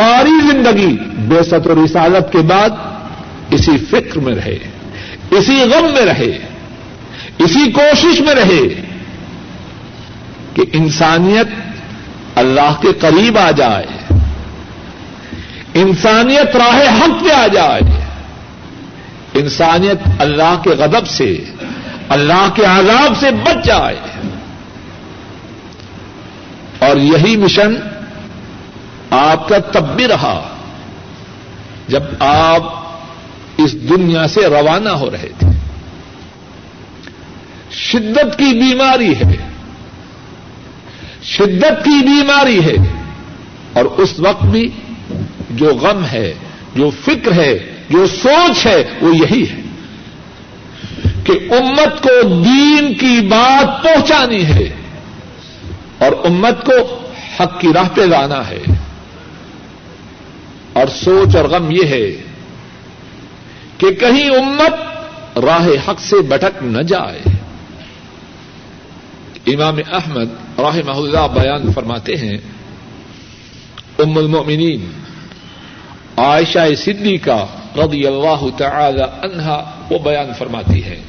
ساری زندگی بے ست و رسالت کے بعد اسی فکر میں رہے، اسی غم میں رہے، اسی کوشش میں رہے کہ انسانیت اللہ کے قریب آ جائے، انسانیت راہ حق پہ آ جائے۔ انسانیت اللہ کے غضب سے، اللہ کے عذاب سے بچ جائے۔ اور یہی مشن آپ کا تب بھی رہا جب آپ اس دنیا سے روانہ ہو رہے تھے۔ شدت کی بیماری ہے۔ شدت کی بیماری ہے۔ اور اس وقت بھی جو غم ہے، جو فکر ہے، جو سوچ ہے، وہ یہی ہے کہ امت کو دین کی بات پہنچانی ہے اور امت کو حق کی راہ پہ لانا ہے۔ اور سوچ اور غم یہ ہے کہ کہیں امت راہ حق سے بھٹک نہ جائے۔ امام احمد راہ اللہ بیان فرماتے ہیں، ام المؤمنین عائشہ صدی کا رضی اللہ تعالی عنہا وہ بیان فرماتی ہے۔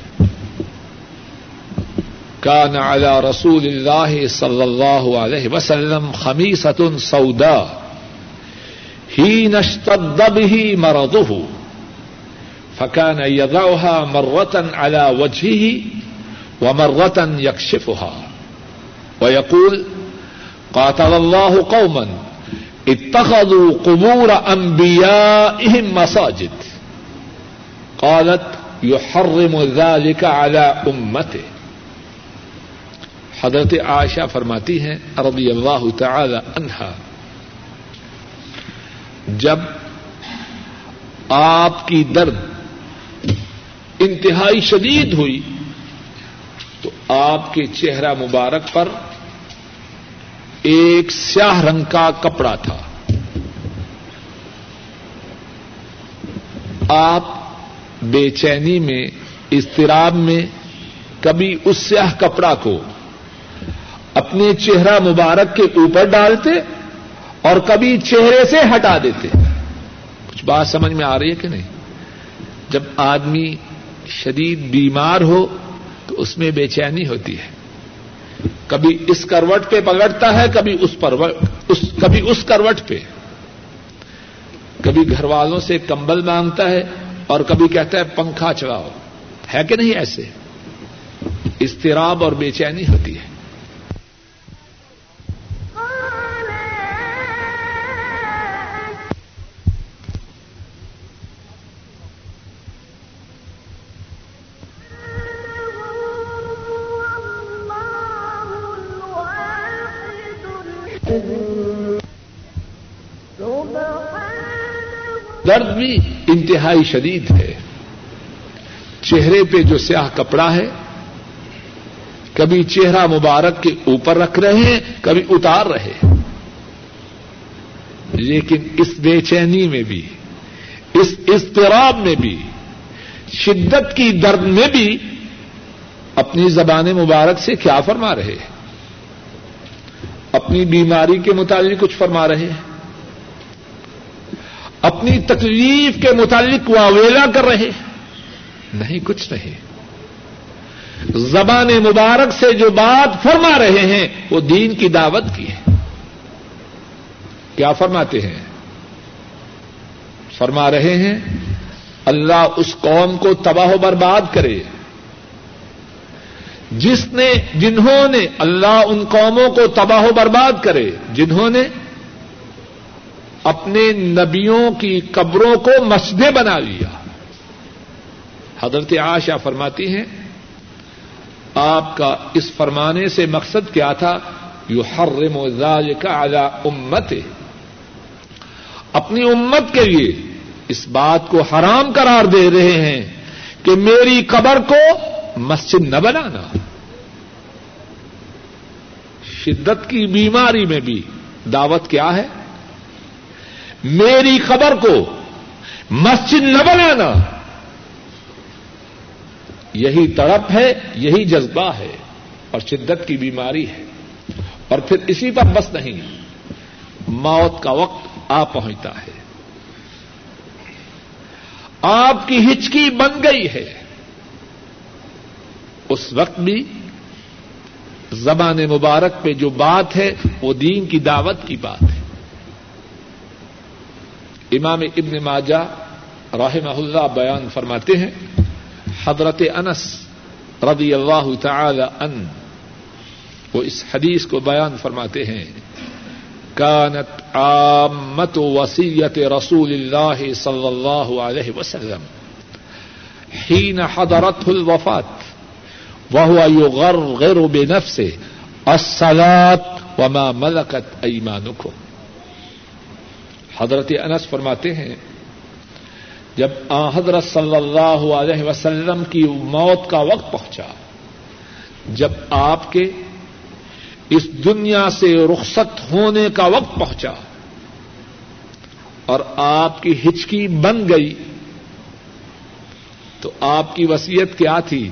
كان على رسول الله صلى الله عليه وسلم خميسة سوداء۔ حين اشتد به مرضه، فكان يضعها مرة على وجهه ومرة يكشفها. ويقول قاتل الله قوما، اتخذوا قبور انبيائهم مساجد. قالت يحرم ذلك على امته حضرت عائشہ فرماتی ہیں رضی اللہ تعالی عنہا جب آپ کی درد انتہائی شدید ہوئی تو آپ کے چہرہ مبارک پر ایک سیاہ رنگ کا کپڑا تھا۔ آپ بے چینی میں اضطراب میں کبھی اس سیاہ کپڑا کو اپنے چہرہ مبارک کے اوپر ڈالتے اور کبھی چہرے سے ہٹا دیتے کچھ بات سمجھ میں آ رہی ہے کہ نہیں؟ جب آدمی شدید بیمار ہو تو اس میں بے چینی ہوتی ہے۔ کبھی اس کروٹ پہ پکڑتا ہے، کبھی اس پر کبھی اس کروٹ پہ۔ کبھی گھر والوں سے کمبل مانگتا ہے اور کبھی کہتا ہے، پنکھا چڑھاؤ ہے کہ نہیں ایسے؟ استراب اور بے چینی ہوتی ہے۔ انتہائی شدید ہے۔ چہرے پہ جو سیاہ کپڑا ہے، کبھی چہرہ مبارک کے اوپر رکھ رہے ہیں، کبھی اتار رہے ہیں۔ لیکن اس بے چینی میں بھی، اس اضطراب میں بھی، شدت کی درد میں بھی اپنی زبان مبارک سے کیا فرما رہے ہیں؟ اپنی بیماری کے متعلق کچھ فرما رہے ہیں؟ اپنی تکلیف کے متعلق واویلا کر رہے نہیں، کچھ نہیں۔ زبان مبارک سے جو بات فرما رہے ہیں، وہ دین کی دعوت کی ہے۔ کیا فرماتے ہیں؟ فرما رہے ہیں، اللہ اس قوم کو تباہ و برباد کرے۔ جس نے، جنہوں نے اللہ ان قوموں کو تباہ و برباد کرے، جنہوں نے اپنے نبیوں کی قبروں کو مسجدیں بنا لیا۔ حضرت آشا فرماتی ہیں، آپ کا اس فرمانے سے مقصد کیا تھا؟ یو ہر موزاج کا اعلی امت اپنی امت کے لیے اس بات کو حرام قرار دے رہے ہیں کہ میری قبر کو مسجد نہ بنانا۔ شدت کی بیماری میں بھی دعوت کیا ہے؟ میری خبر کو مسجد نہ بنانا یہی تڑپ ہے، یہی جذبہ ہے اور شدت کی بیماری ہے۔ اور پھر اسی پر بس نہیں، موت کا وقت آ پہنچتا ہے۔ آپ کی ہچکی بن گئی ہے۔ اس وقت بھی زبان مبارک پہ جو بات ہے، وہ دین کی دعوت کی بات ہے۔ امام ابن ماجہ رحمہ اللہ بیان فرماتے ہیں، حضرت انس رضی اللہ تعالی ان وہ اس حدیث کو بیان فرماتے ہیں، کانت عامت وسیعت رسول اللہ صلی اللہ علیہ وسلم حين حضرته الوفات وهو يغرغر بنفسه الصلاة وما ملكت أيمانكم حضرت انس فرماتے ہیں، جب آ حضرت صلی اللہ علیہ وسلم کی موت کا وقت پہنچا، جب آپ کے اس دنیا سے رخصت ہونے کا وقت پہنچا اور آپ کی ہچکی بن گئی، تو آپ کی وسیعت کیا تھی؟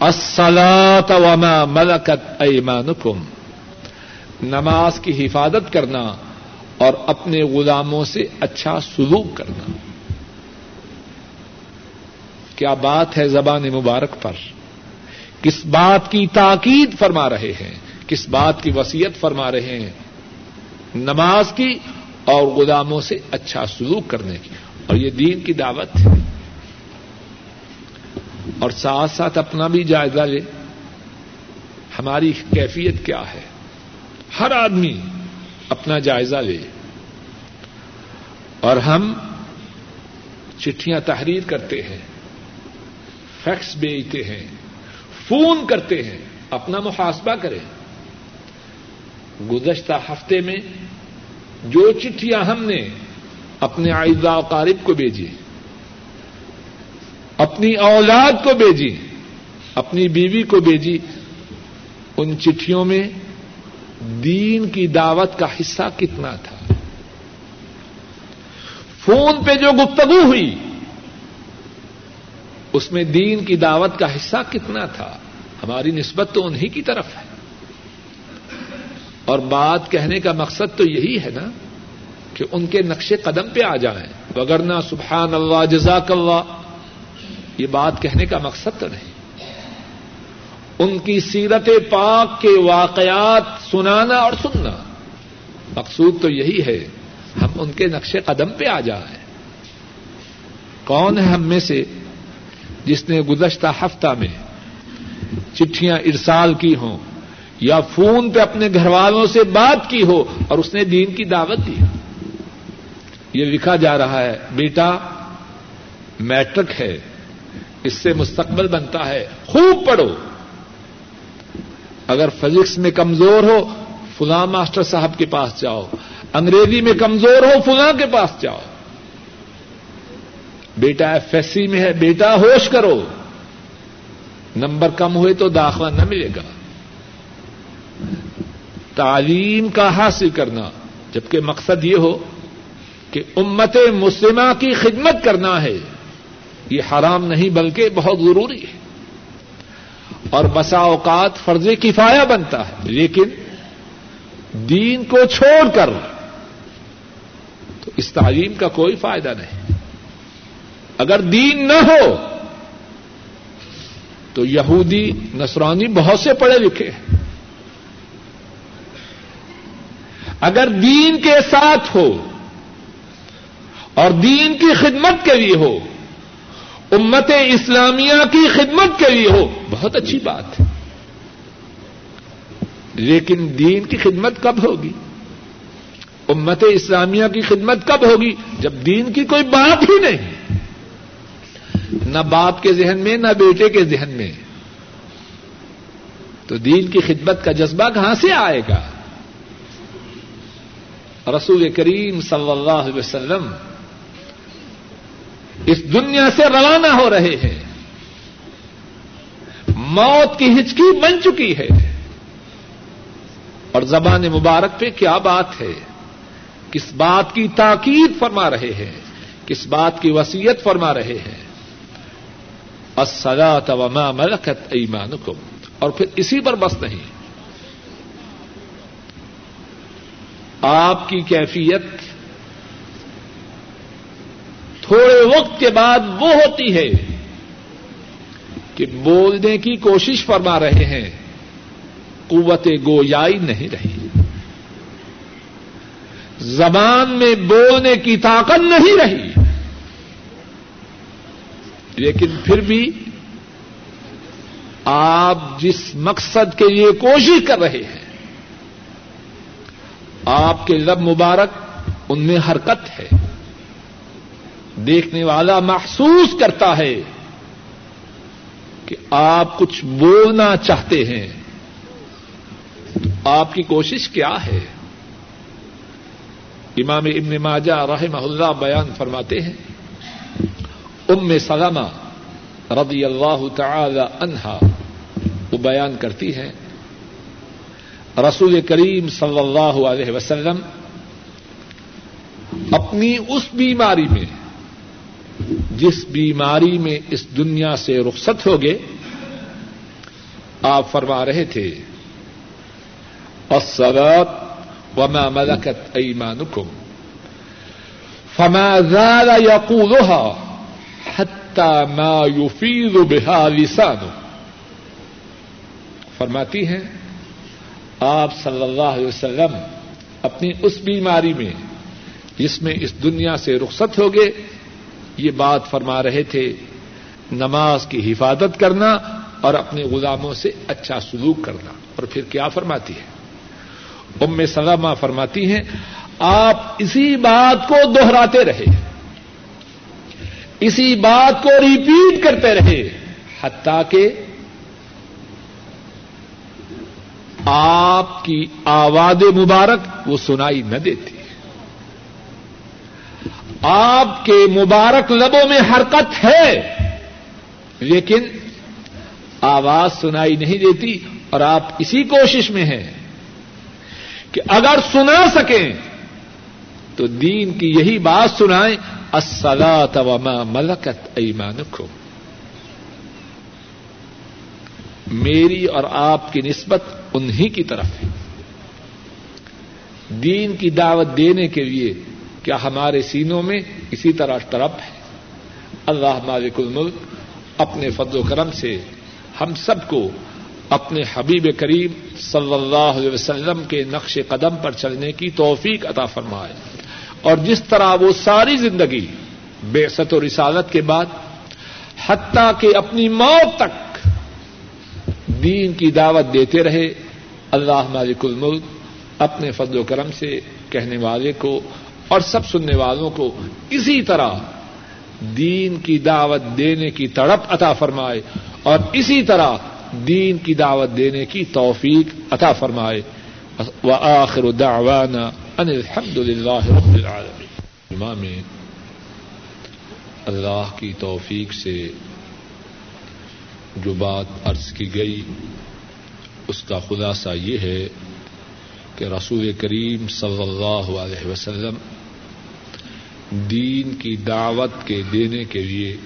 السلاط وما ملکت ایمانکم، نماز کی حفاظت کرنا اور اپنے غلاموں سے اچھا سلوک کرنا۔ کیا بات ہے زبان مبارک پر؟ کس بات کی تاکید فرما رہے ہیں؟ کس بات کی وسیعت فرما رہے ہیں؟ نماز کی اور غلاموں سے اچھا سلوک کرنے کی۔ اور یہ دین کی دعوت ہے۔ اور ساتھ ساتھ اپنا بھی جائزہ لے۔ ہماری کیفیت کیا ہے؟ ہر آدمی اپنا جائزہ لے۔ اور ہم چٹھیاں تحریر کرتے ہیں فیکس بیچتے ہیں، فون کرتے ہیں، اپنا محاسبہ کریں۔ گزشتہ ہفتے میں جو چٹھیاں ہم نے اپنے و قارب کو بھیجی، اپنی اولاد کو بھیجی، اپنی بیوی کو بھیجی، ان چٹھیوں میں دین کی دعوت کا حصہ کتنا تھا؟ فون پہ جو گفتگو ہوئی، اس میں دین کی دعوت کا حصہ کتنا تھا؟ ہماری نسبت تو انہیں کی طرف ہے۔ اور بات کہنے کا مقصد تو یہی ہے نا کہ ان کے نقش قدم پہ آ جائیں۔ وگرنا سبحان اللہ جزاک اللہ یہ بات کہنے کا مقصد تو نہیں۔ ان کی سیرت پاک کے واقعات سنانا اور سننا۔ مقصود تو یہی ہے، ہم ان کے نقش قدم پہ آ جائیں۔ کون ہے ہم میں سے جس نے گزشتہ ہفتہ میں چٹھیاں ارسال کی ہوں یا فون پہ اپنے گھر والوں سے بات کی ہو اور اس نے دین کی دعوت دی؟ یہ لکھا جا رہا ہے، بیٹا، میٹرک ہے، اس سے مستقبل بنتا ہے، خوب پڑھو۔ اگر فزکس میں کمزور ہو، فلاں ماسٹر صاحب کے پاس جاؤ۔ انگریزی میں کمزور ہو، فلاں کے پاس جاؤ۔ بیٹا ایف ایس سی میں ہے، بیٹا ہوش کرو۔ نمبر کم ہوئے تو داخلہ نہ ملے گا۔ تعلیم کا حاصل کرنا، جبکہ مقصد یہ ہو کہ امت مسلمہ کی خدمت کرنا ہے۔ یہ حرام نہیں، بلکہ بہت ضروری ہے۔ اور بسا اوقات فرض کفایا بنتا ہے۔ لیکن دین کو چھوڑ کر تو اس تعلیم کا کوئی فائدہ نہیں۔ اگر دین نہ ہو تو یہودی، نصرانی بہت سے پڑھے لکھے ہیں۔ اگر دین کے ساتھ ہو اور دین کی خدمت کے لیے ہو امت اسلامیہ کی خدمت کے لیے ہو۔ بہت اچھی بات ہے۔ لیکن دین کی خدمت کب ہوگی؟ امت اسلامیہ کی خدمت کب ہوگی؟ جب دین کی کوئی بات ہی نہیں۔ نہ باپ کے ذہن میں، نہ بیٹے کے ذہن میں۔ تو دین کی خدمت کا جذبہ کہاں سے آئے گا؟ رسول کریم صلی اللہ علیہ وسلم اس دنیا سے روانہ ہو رہے ہیں۔ موت کی ہچکی بن چکی ہے۔ اور زبان مبارک پہ کیا بات ہے؟ کس بات کی تاکید فرما رہے ہیں؟ کس بات کی وسیعت فرما رہے ہیں؟ وما ملکت ایمانکم۔ اور پھر اسی پر بس نہیں۔ آپ کی کیفیت تھوڑے وقت کے بعد وہ ہوتی ہے کہ بولنے کی کوشش فرما رہے ہیں، قوت گویائی نہیں رہی۔ زبان میں بولنے کی طاقت نہیں رہی۔ لیکن پھر بھی آپ جس مقصد کے لیے کوشش کر رہے ہیں، آپ کے لب مبارک ان میں حرکت ہے۔ دیکھنے والا محسوس کرتا ہے کہ آپ کچھ بولنا چاہتے ہیں۔ تو آپ کی کوشش کیا ہے؟ امام ابن ماجہ رحمہ اللہ بیان فرماتے ہیں، ام سلمہ رضی اللہ تعالی عنہا وہ بیان کرتی ہے رسول کریم صلی اللہ علیہ وسلم اپنی اس بیماری میں جس بیماری میں اس دنیا سے رخصت ہو گئے، آپ فرما رہے تھے، الصلاة وما ملكت أيمانكم فما زال يقولها حتى ما يفيض بها لسانه۔ فرماتی ہیں، آپ صلی اللہ علیہ وسلم اپنی اس بیماری میں، جس میں اس دنیا سے رخصت ہو گئے یہ بات فرما رہے تھے، نماز کی حفاظت کرنا اور اپنے غلاموں سے اچھا سلوک کرنا۔ اور پھر کیا فرماتی ہے؟ ام سلامہ فرماتی ہیں، آپ اسی بات کو دوہراتے رہے۔ اسی بات کو ریپیٹ کرتے رہے۔ حتیٰ کہ آپ کی آواز مبارک وہ سنائی نہ دیتی۔ آپ کے مبارک لبوں میں حرکت ہے۔ لیکن آواز سنائی نہیں دیتی اور آپ اسی کوشش میں ہیں کہ اگر سنا سکیں تو دین کی یہی بات سنائیں السلاۃ وما ملکت ایمانکم۔ میری اور آپ کی نسبت انہی کی طرف ہے۔ دین کی دعوت دینے کے لیے کیا ہمارے سینوں میں اسی طرح طرف ہے۔ اللہ مالک الملک اپنے فضل و کرم سے ہم سب کو اپنے حبیب کریم صلی اللہ علیہ وسلم کے نقش قدم پر چلنے کی توفیق عطا فرمائے۔ اور جس طرح وہ ساری زندگی بے ست و رسالت کے بعد حتیٰ کہ اپنی موت تک دین کی دعوت دیتے رہے، اللہ مالک الملک اپنے فضل و کرم سے کہنے والے کو اور سب سننے والوں کو اسی طرح دین کی دعوت دینے کی تڑپ عطا فرمائے اور اسی طرح دین کی دعوت دینے کی توفیق عطا فرمائے۔ وآخر دعوانا ان الحمد للہ رب العالمین۔ امام، اللہ کی توفیق سے جو بات عرض کی گئی، اس کا خلاصہ یہ ہے کہ رسول کریم صلی اللہ علیہ وسلم دین کی دعوت کے دینے کے لیے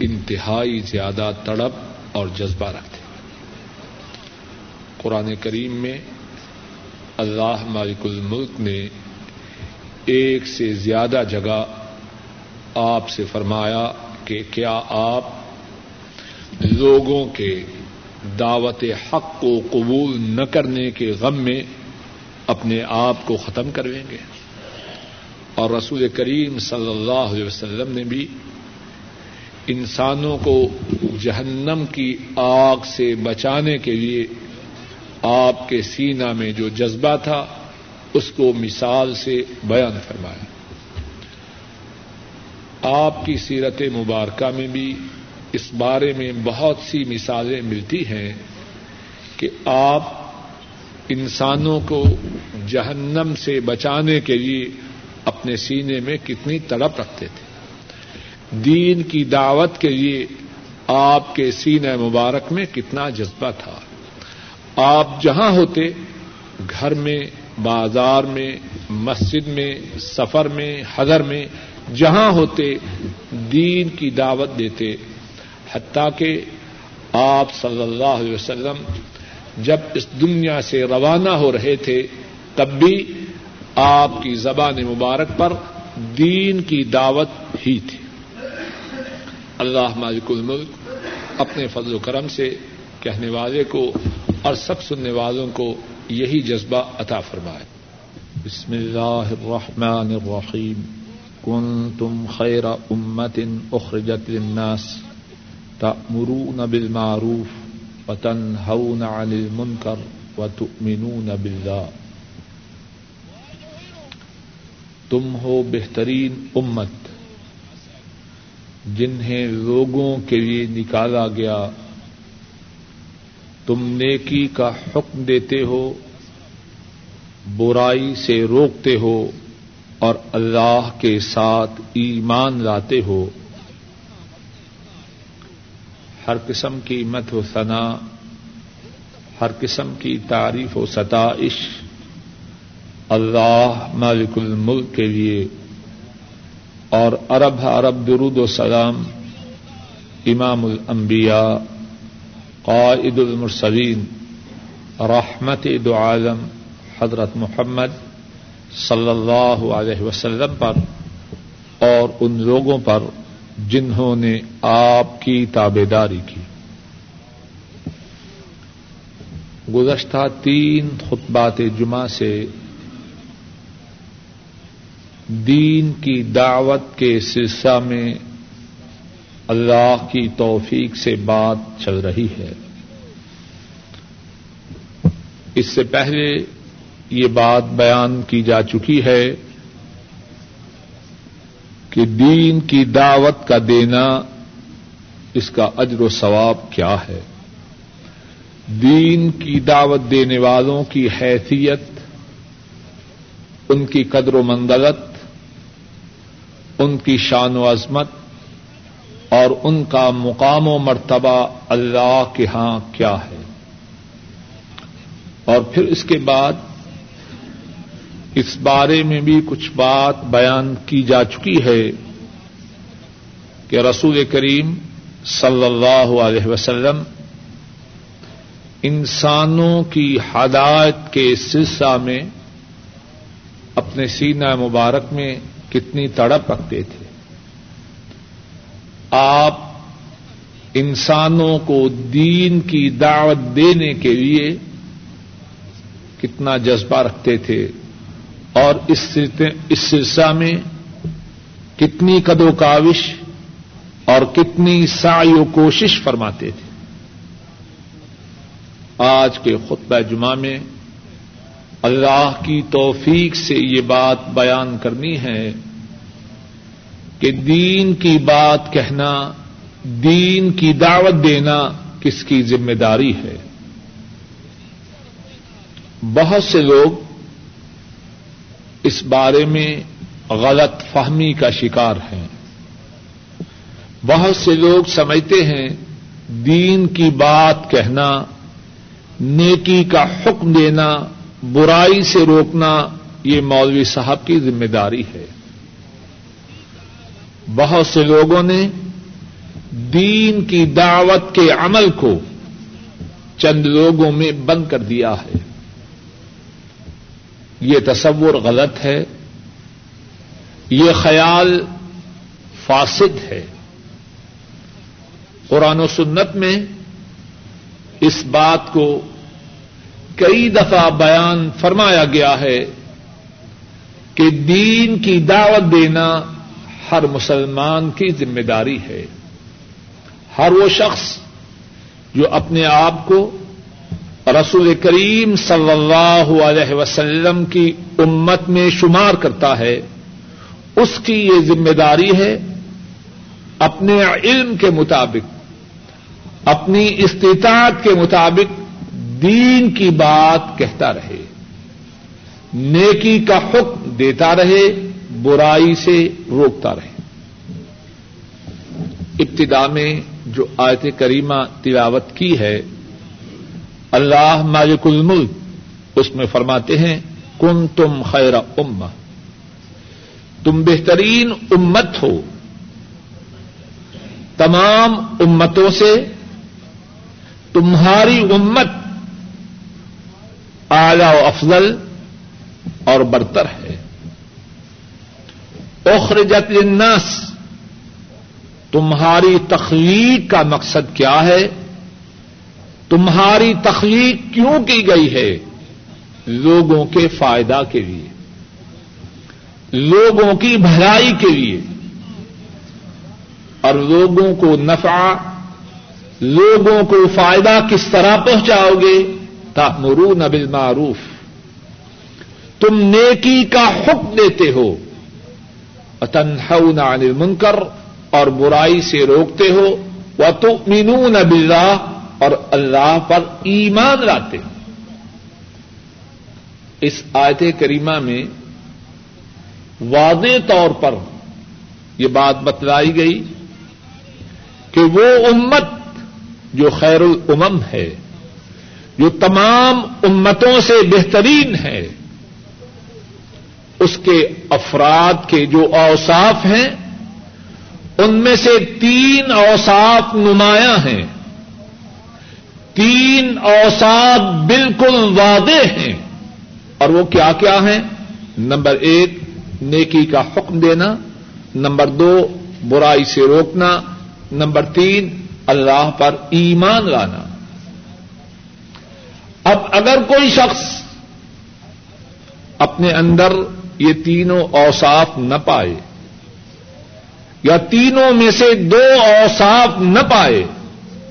انتہائی زیادہ تڑپ اور جذبہ رکھتے قرآن کریم میں اللہ مالک الملک نے ایک سے زیادہ جگہ آپ سے فرمایا کہ کیا آپ لوگوں کے دعوت حق کو قبول نہ کرنے کے غم میں اپنے آپ کو ختم کرویں گے؟ اور رسول کریم صلی اللہ علیہ وسلم نے بھی انسانوں کو جہنم کی آگ سے بچانے کے لیے آپ کے سینا میں جو جذبہ تھا، اس کو مثال سے بیان فرمایا۔ آپ کی سیرت مبارکہ میں بھی اس بارے میں بہت سی مثالیں ملتی ہیں کہ آپ انسانوں کو جہنم سے بچانے کے لیے اپنے سینے میں کتنی تڑپ رکھتے تھے۔ دین کی دعوت کے لیے آپ کے سینہ مبارک میں کتنا جذبہ تھا۔ آپ جہاں ہوتے، گھر میں، بازار میں، مسجد میں، سفر میں، حضر میں، جہاں ہوتے، دین کی دعوت دیتے۔ حتیٰ کہ آپ صلی اللہ علیہ وسلم جب اس دنیا سے روانہ ہو رہے تھے، تب بھی آپ کی زبان مبارک پر دین کی دعوت ہی تھی۔ اللہ مالک الملک اپنے فضل و کرم سے کہنے والے کو اور سب سننے والوں کو یہی جذبہ عطا فرمائے۔ بسم اللہ الرحمن الرحیم۔ کنتم خیر امت اخرجت للناس تأمرون بالمعروف وتنهون عن المنکر وتؤمنون باللہ۔ تم ہو بہترین امت جنہیں لوگوں کے لیے نکالا گیا۔ تم نیکی کا حکم دیتے ہو، برائی سے روکتے ہو، اور اللہ کے ساتھ ایمان لاتے ہو۔ ہر قسم کی مت و ثنا، ہر قسم کی تعریف و ستائش اللہ مالک الملک کے لیے اور عرب عرب درود و سلام امام الانبیاء، قائد المرسلین، رحمت دو عالم، حضرت محمد صلی اللہ علیہ وسلم پر اور ان لوگوں پر جنہوں نے آپ کی تابے داری کی۔ گزشتہ تین خطبات جمعہ سے دین کی دعوت کے سلسلہ میں اللہ کی توفیق سے بات چل رہی ہے۔ اس سے پہلے یہ بات بیان کی جا چکی ہے کہ دین کی دعوت کا دینا اس کا اجر و ثواب کیا ہے۔ دین کی دعوت دینے والوں کی حیثیت، ان کی قدر و منزلت ان کی شان و عظمت اور ان کا مقام و مرتبہ اللہ کے ہاں کیا ہے۔ اور پھر اس کے بعد اس بارے میں بھی کچھ بات بیان کی جا چکی ہے کہ رسول کریم صلی اللہ علیہ وسلم انسانوں کی ہدایت کے سلسلہ میں اپنے سینہ مبارک میں کتنی تڑپ رکھتے تھے۔ آپ انسانوں کو دین کی دعوت دینے کے لیے کتنا جذبہ رکھتے تھے اور اس سلسلہ میں کتنی قد و کاوش اور کتنی سائی و کوشش فرماتے تھے۔ آج کے خطبہ جمعہ میں اللہ کی توفیق سے یہ بات بیان کرنی ہے کہ دین کی بات کہنا، دین کی دعوت دینا کس کی ذمہ داری ہے؟ بہت سے لوگ اس بارے میں غلط فہمی کا شکار ہیں۔ بہت سے لوگ سمجھتے ہیں دین کی بات کہنا، نیکی کا حکم دینا برائی سے روکنا یہ مولوی صاحب کی ذمہ داری ہے۔ بہت سے لوگوں نے دین کی دعوت کے عمل کو چند لوگوں میں بند کر دیا ہے۔ یہ تصور غلط ہے۔ یہ خیال فاسد ہے۔ قرآن و سنت میں اس بات کو کئی دفعہ بیان فرمایا گیا ہے کہ دین کی دعوت دینا ہر مسلمان کی ذمہ داری ہے۔ ہر وہ شخص جو اپنے آپ کو رسول کریم صلی اللہ علیہ وسلم کی امت میں شمار کرتا ہے، اس کی یہ ذمہ داری ہے اپنے علم کے مطابق، اپنی استطاعت کے مطابق دین کی بات کہتا رہے، نیکی کا حکم دیتا رہے، برائی سے روکتا رہے۔ ابتدا میں جو آیت کریمہ تلاوت کی ہے، اللہ مالک الملک، اس میں فرماتے ہیں کن تم خیر ام تم بہترین امت ہو۔ تمام امتوں سے تمہاری امت اعلی و افضل اور برتر ہے۔ اخرجت للناس۔ تمہاری تخلیق کا مقصد کیا ہے؟ تمہاری تخلیق کیوں کی گئی ہے؟ لوگوں کے فائدہ کے لیے۔ لوگوں کی بھلائی کے لیے۔ اور لوگوں کو نفع، لوگوں کو فائدہ کس طرح پہنچاؤ گے؟ تامرون بالمعروف۔ تم نیکی کا حکم دیتے ہو۔ تنہون عن المنکر اور برائی سے روکتے ہو۔ وہ تو مینون اور اللہ پر ایمان لاتے ہو۔ اس آیت کریمہ میں واضح طور پر یہ بات بتلائی گئی کہ وہ امت جو خیر الامم ہے جو تمام امتوں سے بہترین ہے، اس کے افراد کے جو اوصاف ہیں، ان میں سے تین اوصاف نمایاں ہیں۔ تین اوساف بالکل واضح ہیں۔ اور وہ کیا کیا ہیں؟ نمبر ایک، نیکی کا حکم دینا، نمبر دو، برائی سے روکنا، نمبر تین، اللہ پر ایمان لانا۔ اب اگر کوئی شخص اپنے اندر یہ تینوں اوساف نہ پائے یا تینوں میں سے دو اوساف نہ پائے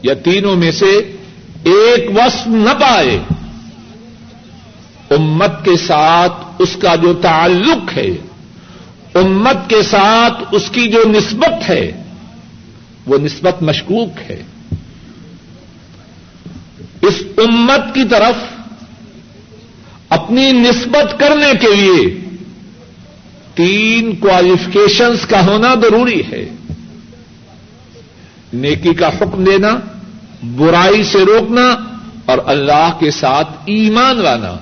یا تینوں میں سے ایک وصف نہ پائے، امت کے ساتھ اس کا جو تعلق ہے، امت کے ساتھ اس کی جو نسبت ہے، وہ نسبت مشکوک ہے۔ اس امت کی طرف اپنی نسبت کرنے کے لیے تین کوالیفکیشنس کا ہونا ضروری ہے۔ نیکی کا حکم دینا، برائی سے روکنا اور اللہ کے ساتھ ایمان لانا۔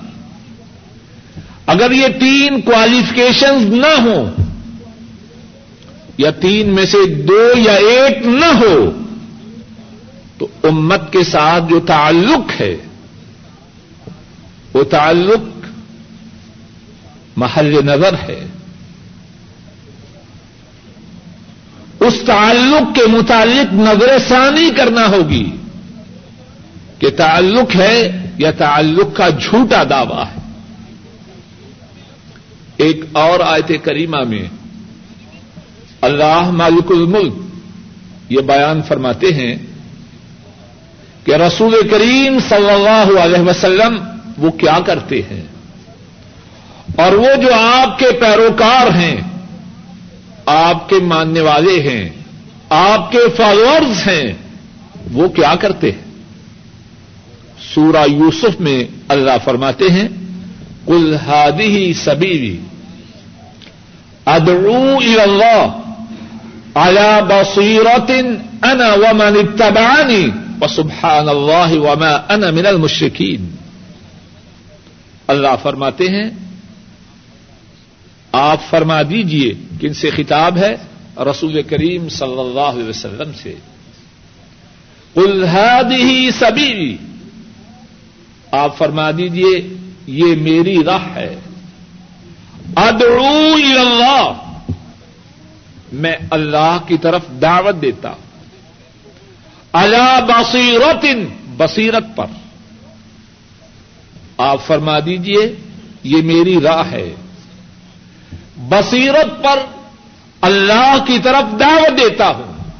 اگر یہ تین کوالیفکیشنز نہ ہوں یا تین میں سے دو یا ایک نہ ہو تو امت کے ساتھ جو تعلق ہے، وہ تعلق محل نظر ہے۔ اس تعلق کے متعلق نظر ثانی کرنا ہوگی کہ تعلق ہے یا تعلق کا جھوٹا دعوی ہے۔ ایک اور آیت کریمہ میں اللہ مالک الملک یہ بیان فرماتے ہیں کہ رسول کریم صلی اللہ علیہ وسلم وہ کیا کرتے ہیں؟ اور وہ جو آپ کے پیروکار ہیں، آپ کے ماننے والے ہیں، آپ کے فالوورز ہیں، وہ کیا کرتے ہیں؟ سورہ یوسف میں اللہ فرماتے ہیں کل ہادی سبیری ادعو اللہ على بصيرة انا ومن اتبعني وسبحان الله وما انا من المشركين اللہ فرماتے ہیں، آپ فرما دیجیے کن سے خطاب ہے رسول کریم صلی اللہ علیہ وسلم سے۔ قل هذه سبیلی آپ فرما دیجیے، یہ میری راہ ہے۔ ادعو اللہ۔ میں اللہ کی طرف دعوت دیتا ہوں۔ اللہ بصیرت بصیرت پر۔ آپ فرما دیجیے، یہ میری راہ ہے۔ بصیرت پر اللہ کی طرف دعوت دیتا ہوں۔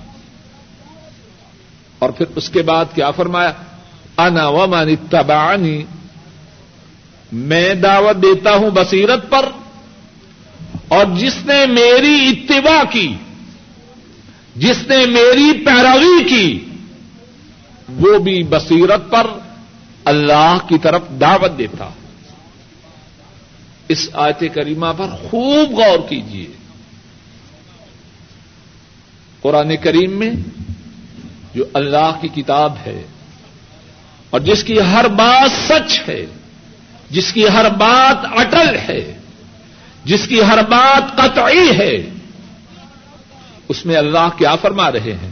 اور پھر اس کے بعد کیا فرمایا؟ انا ومن اتبعنی۔ میں دعوت دیتا ہوں بصیرت پر، اور جس نے میری اتباع کی، جس نے میری پیروی کی وہ بھی بصیرت پر اللہ کی طرف دعوت دیتا۔ اس آیت کریمہ پر خوب غور کیجیے قرآن کریم میں جو اللہ کی کتاب ہے اور جس کی ہر بات سچ ہے، جس کی ہر بات اٹل ہے، جس کی ہر بات قطعی ہے، اس میں اللہ کیا فرما رہے ہیں؟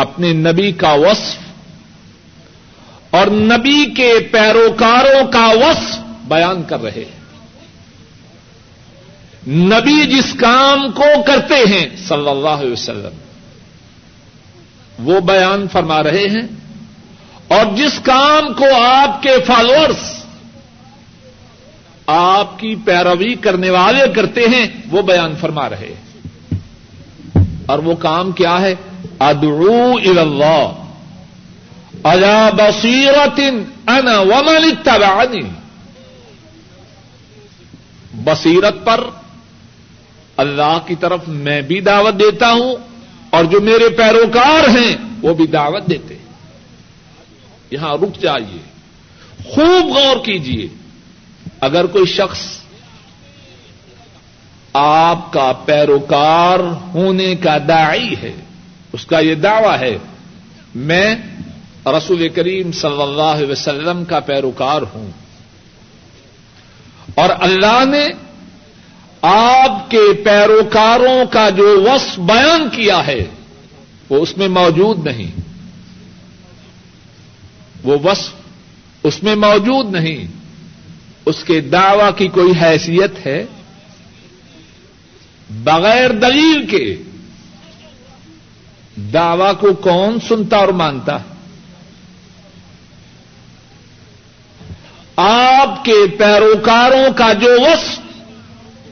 اپنے نبی کا وصف اور نبی کے پیروکاروں کا وصف بیان کر رہے ہیں۔ نبی جس کام کو کرتے ہیں، صلی اللہ علیہ وسلم، وہ بیان فرما رہے ہیں۔ اور جس کام کو آپ کے فالوورس آپ کی پیروی کرنے والے کرتے ہیں، وہ بیان فرما رہے ہیں۔ اور وہ کام کیا ہے؟ ادعو اللہ الا بصیرت انا ومن اتبعنی بصیرت پر اللہ کی طرف میں بھی دعوت دیتا ہوں اور جو میرے پیروکار ہیں وہ بھی دعوت دیتے ہیں۔ یہاں رک جائیے۔ خوب غور کیجیے۔ اگر کوئی شخص آپ کا پیروکار ہونے کا داعی ہے اس کا یہ دعوی ہے، میں رسول کریم صلی اللہ علیہ وسلم کا پیروکار ہوں۔ اور اللہ نے آپ کے پیروکاروں کا جو وصف بیان کیا ہے، وہ اس میں موجود نہیں۔ وہ وصف اس میں موجود نہیں۔ اس کے دعوی کی کوئی حیثیت ہے؟ بغیر دلیل کے۔ دعوی کو کون سنتا اور مانتا؟ آپ کے پیروکاروں کا جو وصف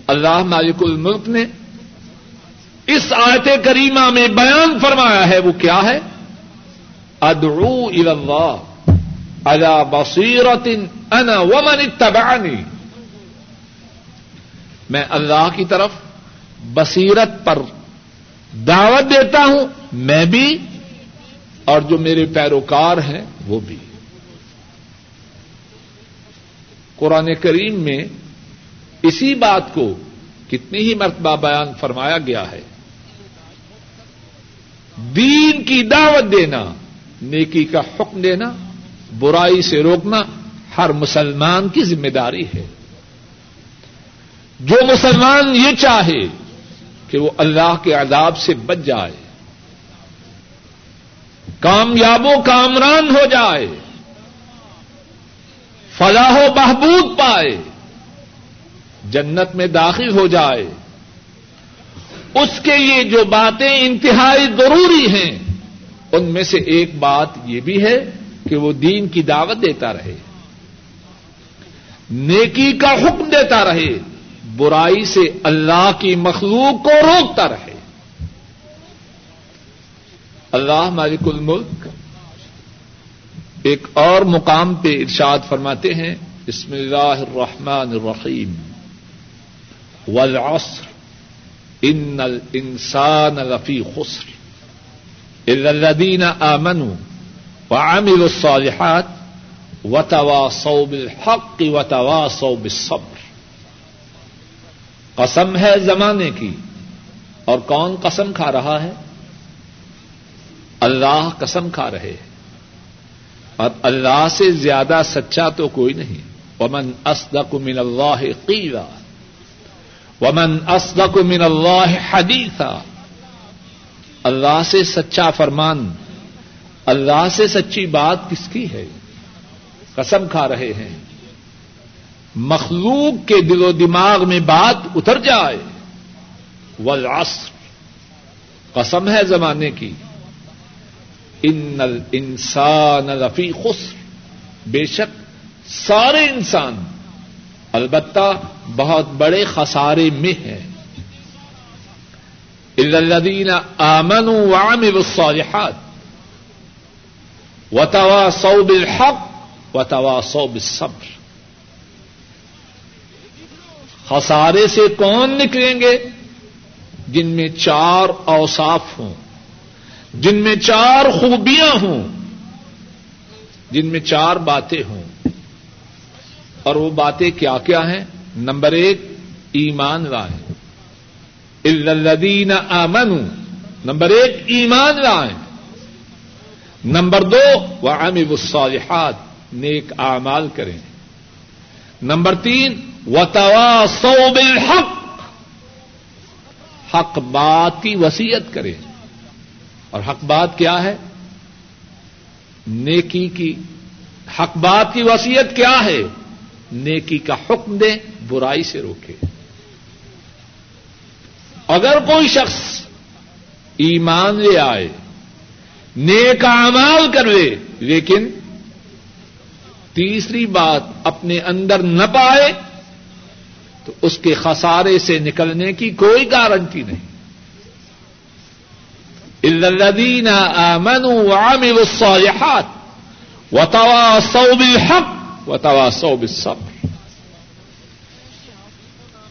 اللہ مالک الملک نے اس آیت کریمہ میں بیان فرمایا ہے، وہ کیا ہے؟ ادعو اللہ الا بصیرت انا ومن اتبعنی۔ میں اللہ کی طرف بصیرت پر دعوت دیتا ہوں، میں بھی، اور جو میرے پیروکار ہیں، وہ بھی۔ قرآن کریم میں اسی بات کو کتنی ہی مرتبہ بیان فرمایا گیا ہے۔ دین کی دعوت دینا، نیکی کا حکم دینا، برائی سے روکنا ہر مسلمان کی ذمہ داری ہے۔ جو مسلمان یہ چاہے کہ وہ اللہ کے عذاب سے بچ جائے کامیاب و کامران ہو جائے، فلاح و بہبود پائے، جنت میں داخل ہو جائے۔ اس کے لیے جو باتیں انتہائی ضروری ہیں، ان میں سے ایک بات یہ بھی ہے کہ وہ دین کی دعوت دیتا رہے، نیکی کا حکم دیتا رہے۔ برائی سے اللہ کی مخلوق کو روکتا رہے۔ اللہ مالک الملک۔ ایک اور مقام پہ ارشاد فرماتے ہیں، بسم اللہ الرحمن الرحیم۔ والعصر۔ ان الانسان لفی خسر۔ الا الذين امنوا وعملوا الصالحات وتواصوا بالحق وتواصوا بالصبر۔ قسم ہے زمانے کی اور کون قسم کھا رہا ہے؟ اللہ قسم کھا رہے ہیں۔ اور اللہ سے زیادہ سچا تو کوئی نہیں۔ ومن اصدق من اللہ قیلا ومن اصدق من اللہ حدیثا اللہ سے سچا فرمان، اللہ سے سچی بات کس کی ہے؟ قسم کھا رہے ہیں۔ مخلوق کے دل و دماغ میں بات اتر جائے۔ والعصر۔ قسم ہے زمانے کی۔ ان الانسان لفی خسر۔ بے شک سارے انسان البتہ بہت بڑے خسارے میں ہیں۔ الدین آمن وعملوا الصالحات وتواصوا بالحق وتواصوا بالصبر۔ خسارے سے کون نکلیں گے؟ جن میں چار اوصاف ہوں، جن میں چار خوبیاں ہوں، جن میں چار باتیں ہوں۔ اور وہ باتیں کیا کیا ہیں؟ نمبر ایک، ایمان لائیں۔ الدین امن نمبر ایک، ایمان لائیں۔ نمبر دو وہ الصالحات، نیک اعمال کریں۔ نمبر تین و سو بالحق، حق بات کی وسیعت کریں۔ اور حق بات کیا ہے؟ نیکی کی۔ حق بات کی وسیعت کیا ہے؟ نیکی کا حکم دیں، برائی سے روکے اگر کوئی شخص ایمان لے آئے، نیک اعمال کر لے لیکن تیسری بات اپنے اندر نہ پائے تو اس کے خسارے سے نکلنے کی کوئی گارنٹی نہیں۔ الدین آمنوا وعملوا الصالحات وتواصوا بالحق وتواصوا بالصبر۔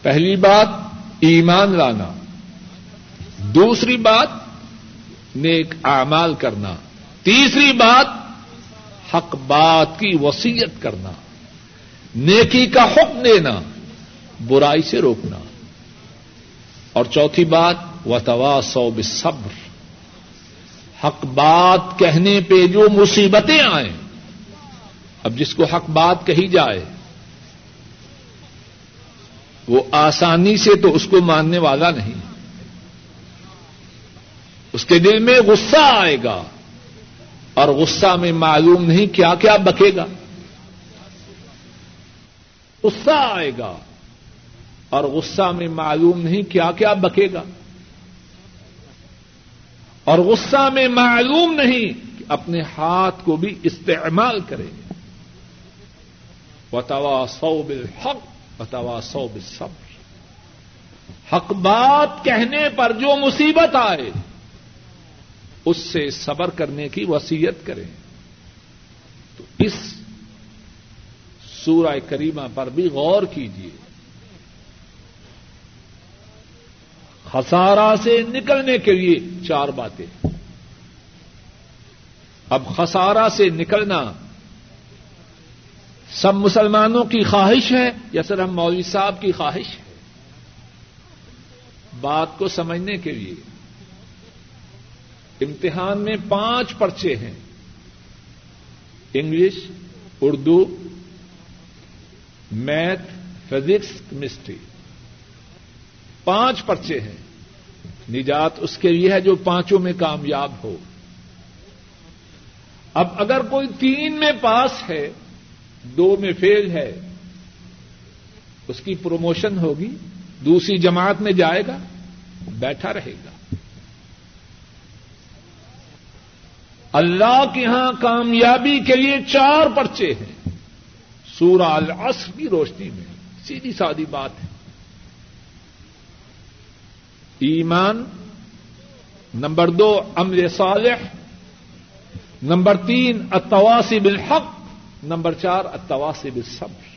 پہلی بات، ایمان لانا۔ دوسری بات، نیک اعمال کرنا۔ تیسری بات، حق بات کی وسیعت کرنا۔ نیکی کا حکم دینا۔ برائی سے روکنا۔ اور چوتھی بات و توا سو صبر حق بات کہنے پہ جو مصیبتیں آئیں، اب جس کو حق بات کہی جائے، وہ آسانی سے تو اس کو ماننے والا نہیں۔ اس کے دل میں غصہ آئے گا، اور غصہ میں معلوم نہیں کیا کیا بکے گا۔ غصہ آئے گا۔ اور غصہ میں معلوم نہیں کیا کیا بکے گا۔ اور غصہ میں معلوم نہیں کہ اپنے ہاتھ کو بھی استعمال کرے بتوا سو بل حق بتوا سو بل حق بات کہنے پر جو مصیبت آئے، اس سے صبر کرنے کی وسیعت کریں۔ تو اس سورہ کریمہ پر بھی غور کیجیے خسارا سے نکلنے کے لیے چار باتیں۔ اب خسارا سے نکلنا سب مسلمانوں کی خواہش ہے یا سر ہم مولوی صاحب کی خواہش ہے؟ بات کو سمجھنے کے لیے۔ امتحان میں پانچ پرچے ہیں۔ English, Urdu, math, physics, chemistry. پانچ پرچے ہیں۔ نجات اس کے لیے ہے جو پانچوں میں کامیاب ہو۔ اب اگر کوئی تین میں پاس ہے، دو میں فیل ہے، اس کی پروموشن ہوگی، دوسری جماعت میں جائے گا، بیٹھا رہے گا۔ اللہ کے یہاں کامیابی کے لیے چار پرچے ہیں۔ سورہ العصر کی روشنی میں، سیدھی سادی بات ہے۔ ایمان، نمبر دو امر صالح، نمبر تین اتواسی بالحق، نمبر چار اتواسی بالصبر۔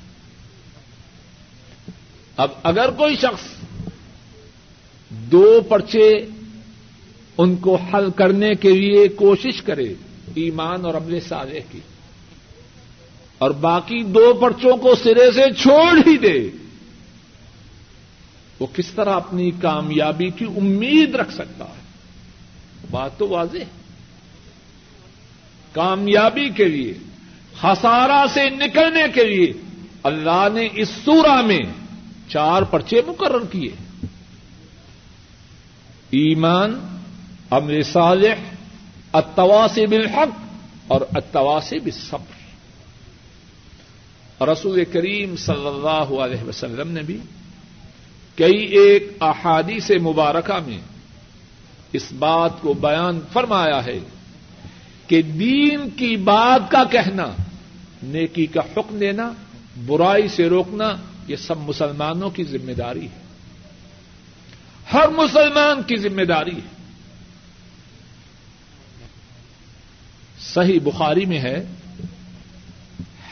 اب اگر کوئی شخص دو پرچے ان کو حل کرنے کے لیے کوشش کرے ایمان اور اپنے سالے کی اور باقی دو پرچوں کو سرے سے چھوڑ ہی دے وہ کس طرح اپنی کامیابی کی امید رکھ سکتا ہے؟ بات تو واضح کامیابی کے لیے خسارا سے نکلنے کے لیے اللہ نے اس سورہ میں چار پرچے مقرر کیے۔ ایمان، امر صالح اتواسی بالحق اور اتواسی بالصبر۔ رسول کریم صلی اللہ علیہ وسلم نے بھی کئی ایک احادی سے مبارکہ میں اس بات کو بیان فرمایا ہے کہ دین کی بات کا کہنا، نیکی کا حکم دینا، برائی سے روکنا، یہ سب مسلمانوں کی ذمہ داری ہے۔ ہر مسلمان کی ذمہ داری ہے۔ صحیح بخاری میں ہے،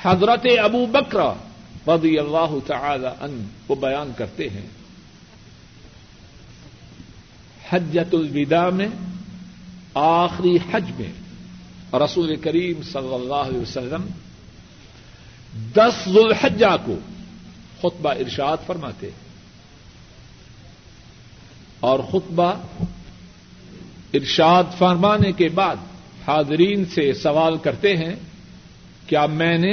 حضرت ابو بکرا رضی اللہ تعالی ان کو بیان کرتے ہیں۔ حجت الوداع میں، آخری حج میں، رسول کریم صلی اللہ علیہ وسلم دس ذوالحجہ کو خطبہ ارشاد فرماتے اور خطبہ ارشاد فرمانے کے بعد حاضرین سے سوال کرتے ہیں، کیا میں نے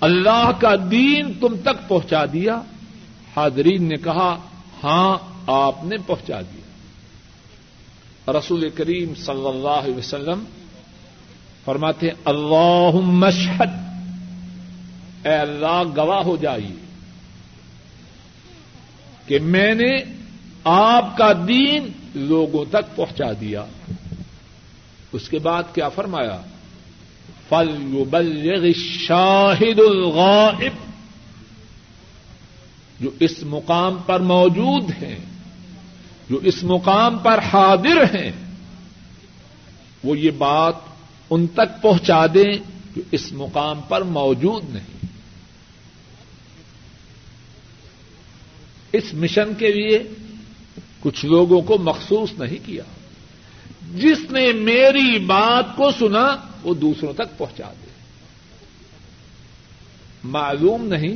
اللہ کا دین تم تک پہنچا دیا؟ حاضرین نے کہا ہاں آپ نے پہنچا دیا۔ رسول کریم صلی اللہ علیہ وسلم فرماتے ہیں اللہ مشہد اے اللہ، گواہ ہو جائیے کہ میں نے آپ کا دین لوگوں تک پہنچا دیا۔ اس کے بعد کیا فرمایا؟ فل شاہد الغائب۔ جو اس مقام پر موجود ہیں جو اس مقام پر حاضر ہیں، وہ یہ بات ان تک پہنچا دیں جو اس مقام پر موجود نہیں۔ اس مشن کے لیے کچھ لوگوں کو مخصوص نہیں کیا۔ جس نے میری بات کو سنا، وہ دوسروں تک پہنچا دے۔ معلوم نہیں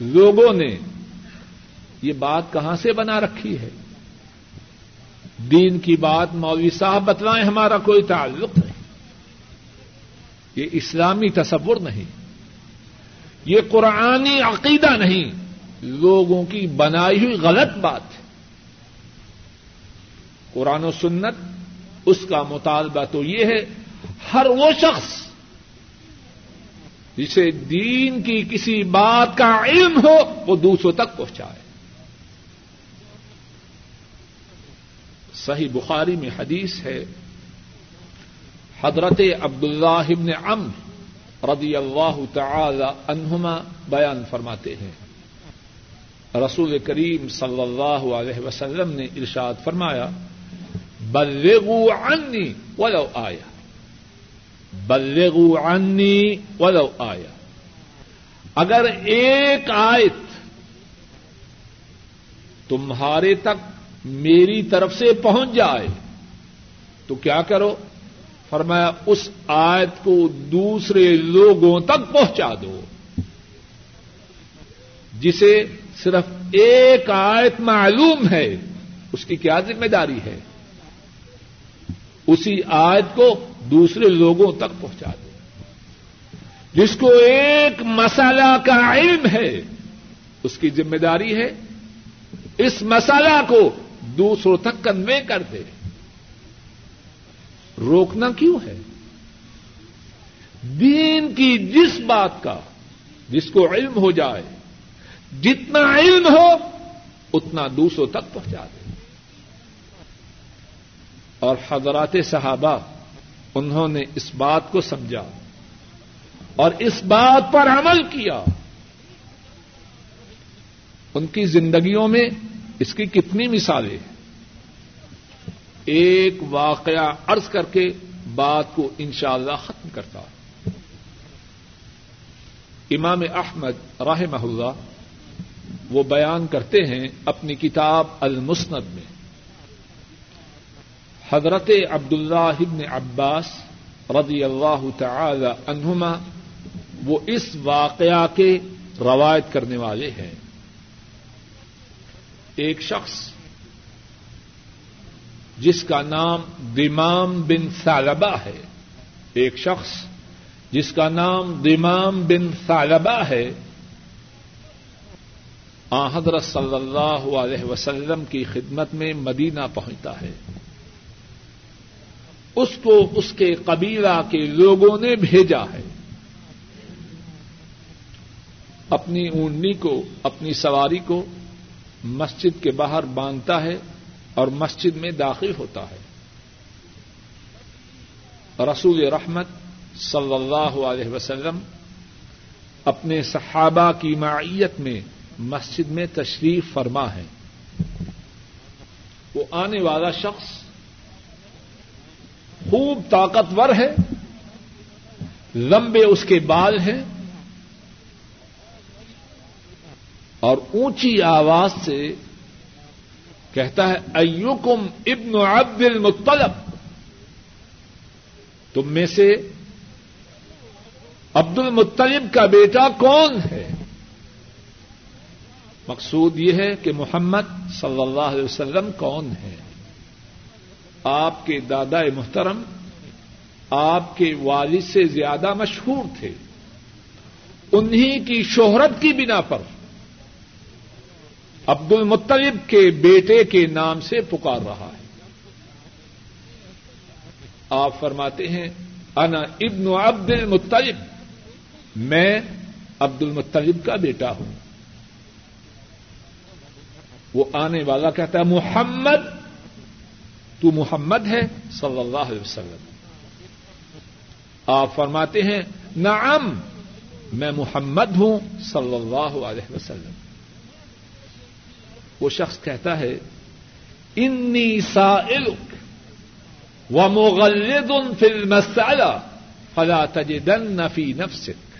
لوگوں نے یہ بات کہاں سے بنا رکھی ہے؟ دین کی بات مولوی صاحب بتلائیں، ہمارا کوئی تعلق نہیں۔ یہ اسلامی تصور نہیں۔ یہ قرآنی عقیدہ نہیں۔ لوگوں کی بنائی ہوئی غلط بات ہے۔ قرآن و سنت، اس کا مطالبہ تو یہ ہے، ہر وہ شخص جسے دین کی کسی بات کا علم ہو، وہ دوسروں تک پہنچائے۔ صحیح بخاری میں حدیث ہے، حضرت عبد اللہ ابن عمر رضی اللہ تعالی عنہما بیان فرماتے ہیں۔ رسول کریم صلی اللہ علیہ وسلم نے ارشاد فرمایا، بلغوا عنی ولو آیا بلغوا عنی ولو آیا اگر ایک آیت تمہارے تک میری طرف سے پہنچ جائے تو کیا کرو؟ فرمایا، اس آیت کو دوسرے لوگوں تک پہنچا دو۔ جسے صرف ایک آیت معلوم ہے، اس کی کیا ذمہ داری ہے؟ اسی آیت کو دوسرے لوگوں تک پہنچا دو۔ جس کو ایک مسالہ کا علم ہے، اس کی ذمہ داری ہے۔ اس مسالہ کو دوسروں تک کنوے کر دے۔ روکنا کیوں ہے؟ دین کی جس بات کا جس کو علم ہو جائے، جتنا علم ہو، اتنا دوسروں تک پہنچا دے۔ اور حضرات صحابہ، انہوں نے اس بات کو سمجھا اور اس بات پر عمل کیا۔ ان کی زندگیوں میں اس کی کتنی مثالیں ایک واقعہ عرض کر کے بات کو انشاءاللہ ختم کرتا امام احمد راہ اللہ وہ بیان کرتے ہیں اپنی کتاب المسند میں۔ حضرت عبد اللہ ابن عباس رضی اللہ تعالی عنہما وہ اس واقعہ کے روایت کرنے والے ہیں۔ ایک شخص جس کا نام دمام بن سالبہ ہے۔ ایک شخص جس کا نام دمام بن سالبہ ہے۔ آ، حضرت صلی اللہ علیہ وسلم کی خدمت میں مدینہ پہنچتا ہے۔ اس کو اس کے قبیلہ کے لوگوں نے بھیجا ہے۔ اپنی اونڈنی کو، اپنی سواری کو مسجد کے باہر باندھتا ہے اور مسجد میں داخل ہوتا ہے۔ رسول رحمت صلی اللہ علیہ وسلم اپنے صحابہ کی معیت میں مسجد میں تشریف فرما ہے۔ وہ آنے والا شخص خوب طاقتور ہے، لمبے اس کے بال ہیں اور اونچی آواز سے کہتا ہے، ایوکم ابن عبد المطلب۔ تم میں سے عبد المطلب کا بیٹا کون ہے؟ مقصود یہ ہے کہ محمد صلی اللہ علیہ وسلم کون ہے؟ آپ کے دادا محترم، آپ کے والد سے زیادہ مشہور تھے۔ انہیں کی شہرت کی بنا پر عبد المطلب کے بیٹے کے نام سے پکار رہا ہے۔ آپ فرماتے ہیں، انا ابن عبد المطلب میں عبد المطلب کا بیٹا ہوں۔ وہ آنے والا کہتا ہے، محمد، تو محمد ہے، صلی اللہ علیہ وسلم۔ آپ فرماتے ہیں، نعم، میں محمد ہوں، صلی اللہ علیہ وسلم۔ وہ شخص کہتا ہے، انی سائلک و مغلد فی المسألہ فلا تجدن فی نفسک.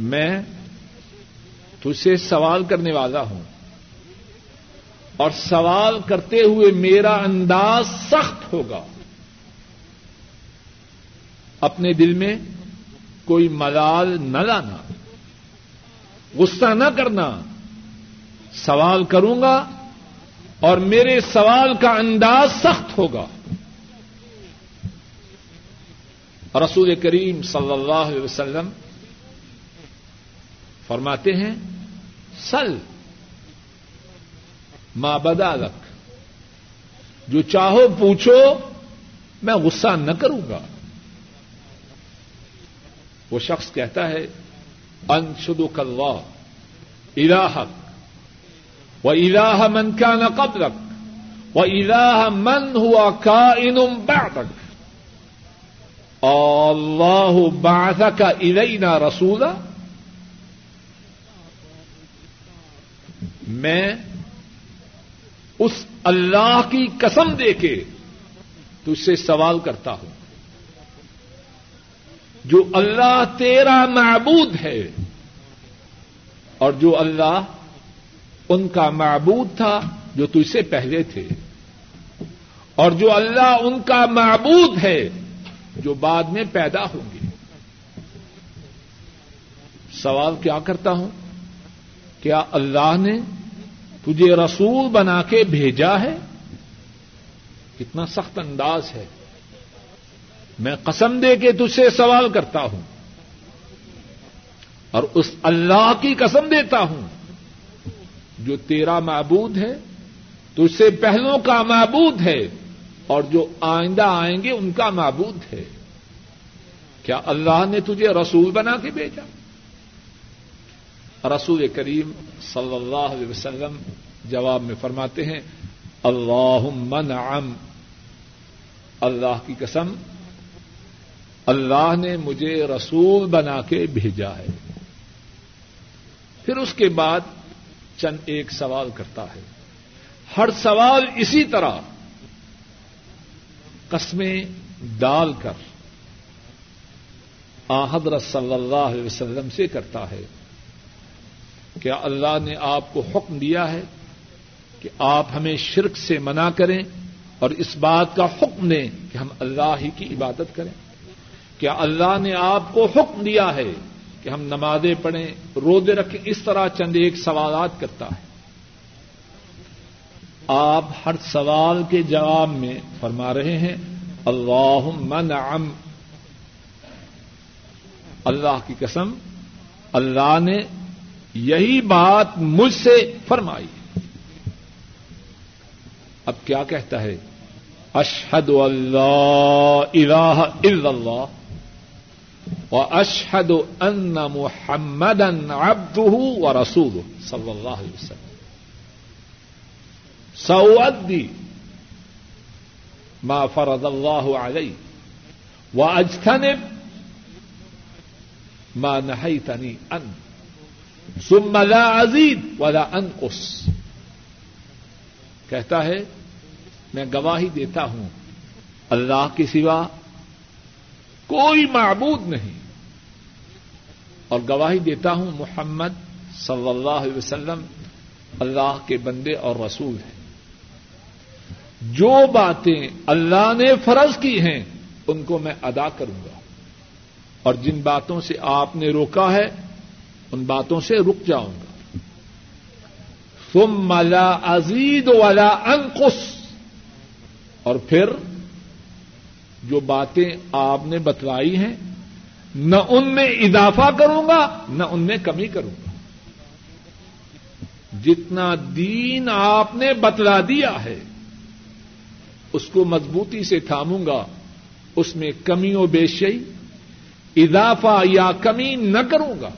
میں تجھ سے سوال کرنے والا ہوں اور سوال کرتے ہوئے میرا انداز سخت ہوگا۔ اپنے دل میں کوئی ملال نہ لانا، غصہ نہ کرنا سوال کروں گا اور میرے سوال کا انداز سخت ہوگا۔ رسول کریم صلی اللہ علیہ وسلم فرماتے ہیں، سل ماں بدالک جو چاہو پوچھو، میں غصہ نہ کروں گا۔ وہ شخص کہتا ہے انشد کلوا اراحک و من کا نہ قبلک و اراح من ہوا کا انم بعدک اللہ بات کا ارینا رسولا میں اس اللہ کی قسم دے کے تجھ سے سوال کرتا ہوں۔ جو اللہ تیرا معبود ہے اور جو اللہ ان کا معبود تھا جو تجھ سے پہلے تھے۔ اور جو اللہ ان کا معبود ہے، جو بعد میں پیدا ہوں گے۔ سوال کیا کرتا ہوں؟ کیا اللہ نے تجھے رسول بنا کے بھیجا ہے؟ کتنا سخت انداز ہے۔ میں قسم دے کے تجھ سے سوال کرتا ہوں۔ اور اس اللہ کی قسم دیتا ہوں۔ جو تیرا معبود ہے، تجھ سے پہلوں کا معبود ہے، اور جو آئندہ آئیں گے، ان کا معبود ہے۔ کیا اللہ نے تجھے رسول بنا کے بھیجا؟ رسول کریم صلی اللہ علیہ وسلم جواب میں فرماتے ہیں اللہ نعم۔ اللہ کی قسم، اللہ نے مجھے رسول بنا کے بھیجا ہے۔ پھر اس کے بعد چند ایک سوال کرتا ہے۔ ہر سوال اسی طرح قسمیں ڈال کر آ حضرت صلی اللہ علیہ وسلم سے کرتا ہے۔ کیا اللہ نے آپ کو حکم دیا ہے کہ آپ ہمیں شرک سے منع کریں اور اس بات کا حکم دیں کہ ہم اللہ ہی کی عبادت کریں؟ کیا اللہ نے آپ کو حکم دیا ہے کہ ہم نمازیں پڑھیں رودے رکھیں، اس طرح چند ایک سوالات کرتا ہے آپ ہر سوال کے جواب میں فرما رہے ہیں اللہ نعم۔ اللہ کی قسم، اللہ نے یہی بات مجھ سے فرمائی۔ اب کیا کہتا ہے؟ اشحد اللہ الہ الا اللہ۔ و اشحد ان محمد عبده و رسول صلی اللہ علیہ وسلم. سعودی ما فرض اللہ علیہ و ما نہیتنی ان ثم لا ازید ولا انقص کہتا ہے، میں گواہی دیتا ہوں، اللہ کے سوا کوئی معبود نہیں۔ اور گواہی دیتا ہوں محمد صلی اللہ علیہ وسلم اللہ کے بندے اور رسول ہیں۔ جو باتیں اللہ نے فرض کی ہیں، ان کو میں ادا کروں گا۔ اور جن باتوں سے آپ نے روکا ہے، ان باتوں سے رک جاؤں گا۔ ثم لا ازید والا انکش اور پھر جو باتیں آپ نے بتلائی ہیں، نہ ان میں اضافہ کروں گا، نہ ان میں کمی کروں گا۔ جتنا دین آپ نے بتلا دیا ہے، اس کو مضبوطی سے تھاموں گا، اس میں کمی و بیشئی اضافہ یا کمی نہ کروں گا۔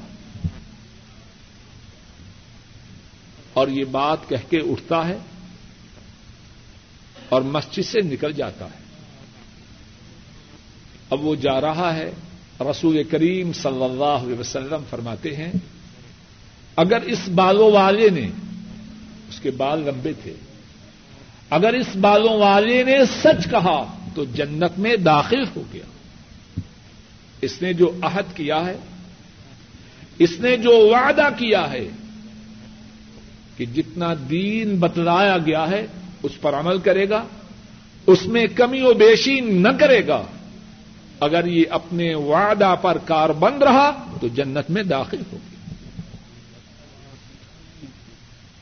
اور یہ بات کہہ کے اٹھتا ہے اور مسجد سے نکل جاتا ہے۔ اب وہ جا رہا ہے، رسول کریم صلی اللہ علیہ وسلم فرماتے ہیں، اگر اس بالوں والے نے، اس کے بال لمبے تھے، اگر اس بالوں والے نے سچ کہا تو جنت میں داخل ہو گیا۔ اس نے جو عہد کیا ہے، اس نے جو وعدہ کیا ہے کہ جتنا دین بتلایا گیا ہے، اس پر عمل کرے گا، اس میں کمی و بیشی نہ کرے گا۔ اگر یہ اپنے وعدہ پر کار بند رہا تو جنت میں داخل ہوگی۔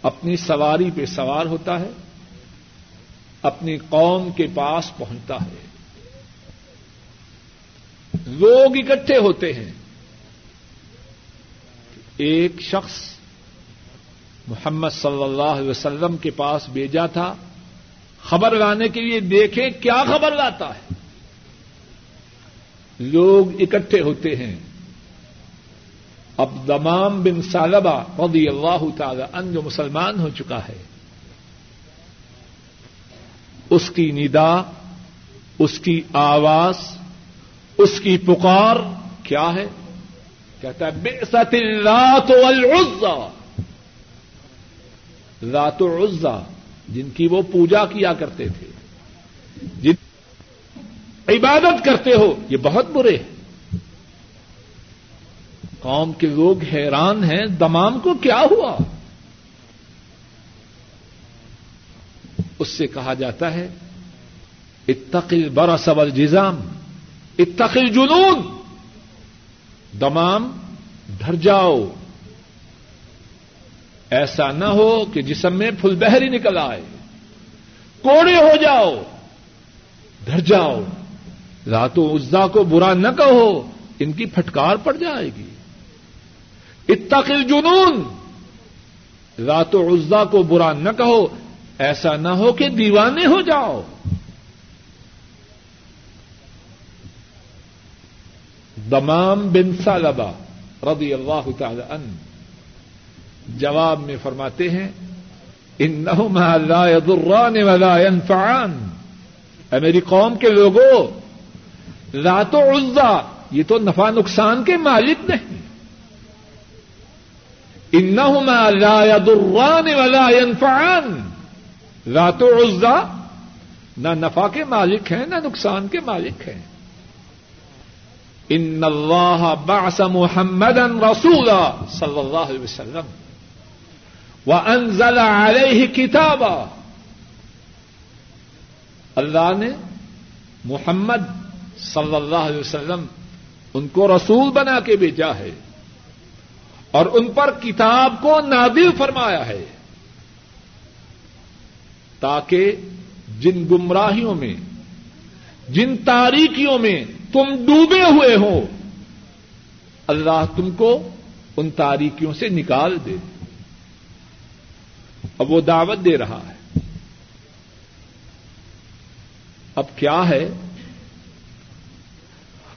اپنی سواری پہ سوار ہوتا ہے، اپنی قوم کے پاس پہنچتا ہے۔ لوگ اکٹھے ہوتے ہیں۔ ایک شخص محمد صلی اللہ علیہ وسلم کے پاس بھیجا تھا، خبر لانے کے لیے دیکھیں کیا خبر لاتا ہے۔ لوگ اکٹھے ہوتے ہیں۔ اب دمام بن سالبہ رضی اللہ تعالی ان جو مسلمان ہو چکا ہے، اس کی ندا، اس کی آواز، اس کی پکار کیا ہے؟ کہتا ہے بے ست رات العزا رات العزا جن کی وہ پوجا کیا کرتے تھے۔ جن عبادت کرتے ہو، یہ بہت برے ہیں۔ قوم کے لوگ حیران ہیں، دمام کو کیا ہوا؟ اس سے کہا جاتا ہے اتقل برا سبل جزام اتقل جنون دمام ڈر جاؤ۔ ایسا نہ ہو کہ جسم میں پھل بہری نکل آئے۔ کوڑے ہو جاؤ ڈر جاؤ۔ راتو عزا کو برا نہ کہو، ان کی پھٹکار پڑ جائے گی۔ اتقل جنون راتو عزا کو برا نہ کہو، ایسا نہ ہو کہ دیوانے ہو جاؤ۔ دمام بن سالبا رضی اللہ تعالی ان جواب میں فرماتے ہیں ان لا يضران ولا ينفعان اے میری قوم کے لوگوں رات و عزا، یہ تو نفع نقصان کے مالک نہیں۔ انہما لا يضران ولا ينفعان رات و عزا نہ نفع کے مالک ہیں، نہ نقصان کے مالک ہیں۔ ان اللہ بعث محمد رسولا صلی اللہ علیہ وسلم۔ وانزل علیہ کتابا۔ اللہ نے محمد صلی اللہ علیہ وسلم ان کو رسول بنا کے بھیجا ہے اور ان پر کتاب کو نادل فرمایا ہے تاکہ جن گمراہیوں میں، جن تاریکیوں میں تم ڈوبے ہوئے ہو، اللہ تم کو ان تاریکیوں سے نکال دے۔ اب وہ دعوت دے رہا ہے۔ اب کیا ہے؟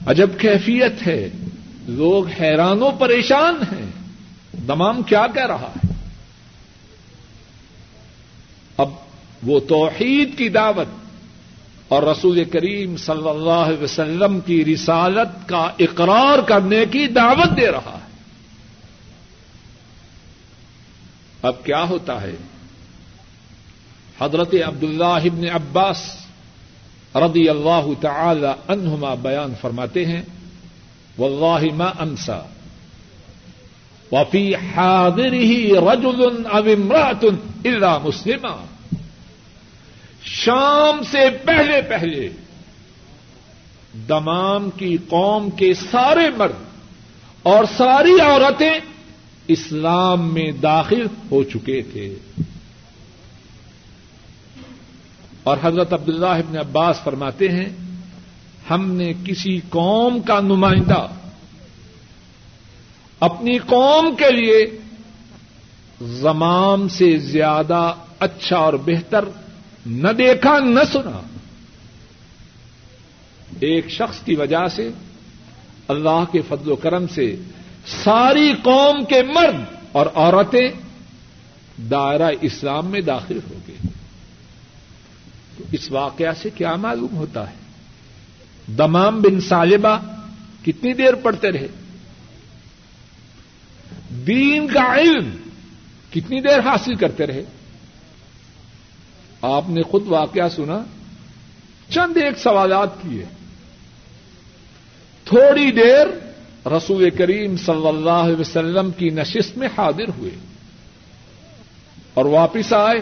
عجب کیفیت ہے۔ لوگ حیران و پریشان ہیں۔ دمام کیا کہہ رہا ہے؟ اب وہ توحید کی دعوت اور رسول کریم صلی اللہ علیہ وسلم کی رسالت کا اقرار کرنے کی دعوت دے رہا ہے۔ اب کیا ہوتا ہے؟ حضرت عبداللہ ابن عباس رضی اللہ تعالی عنہما بیان فرماتے ہیں، واللہ ما انسا. وفی حاضره رجل او امرأة الا مسلمہ شام سے پہلے پہلے دمام کی قوم کے سارے مرد اور ساری عورتیں اسلام میں داخل ہو چکے تھے۔ اور حضرت عبداللہ ابن عباس فرماتے ہیں، ہم نے کسی قوم کا نمائندہ اپنی قوم کے لیے زمام سے زیادہ اچھا اور بہتر نہ دیکھا نہ سنا۔ ایک شخص کی وجہ سے اللہ کے فضل و کرم سے ساری قوم کے مرد اور عورتیں دائرہ اسلام میں داخل ہو گئے۔ اس واقعہ سے کیا معلوم ہوتا ہے؟ دمام بن صالبہ کتنی دیر پڑھتے رہے؟ دین کا علم کتنی دیر حاصل کرتے رہے؟ آپ نے خود واقعہ سنا، چند ایک سوالات کیے۔ تھوڑی دیر رسول کریم صلی اللہ علیہ وسلم کی نشست میں حاضر ہوئے اور واپس آئے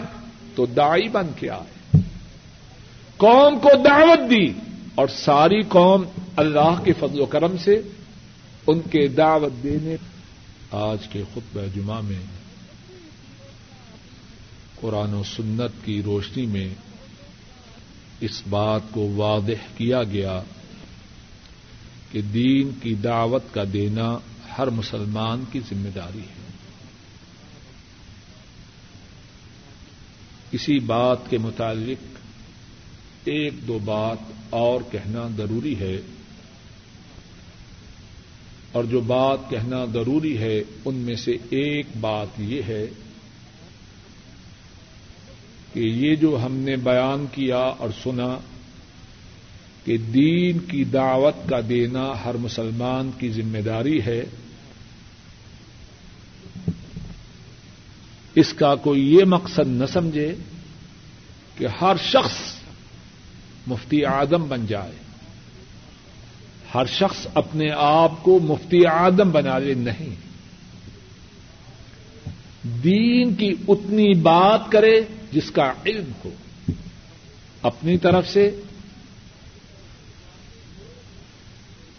تو دائی بن کے آئے۔ قوم کو دعوت دی اور ساری قوم اللہ کے فضل و کرم سے ان کے دعوت دینے آج کے خطبہ جمعہ میں قرآن و سنت کی روشنی میں اس بات کو واضح کیا گیا کہ دین کی دعوت کا دینا ہر مسلمان کی ذمہ داری ہے۔ اسی بات کے متعلق ایک دو بات اور کہنا ضروری ہے۔ اور جو بات کہنا ضروری ہے، ان میں سے ایک بات یہ ہے کہ یہ جو ہم نے بیان کیا اور سنا کہ دین کی دعوت کا دینا ہر مسلمان کی ذمہ داری ہے، اس کا کوئی یہ مقصد نہ سمجھے کہ ہر شخص مفتی اعظم بن جائے۔ ہر شخص اپنے آپ کو مفتی اعظم بنا لے، نہیں۔ دین کی اتنی بات کرے جس کا علم ہو۔ اپنی طرف سے،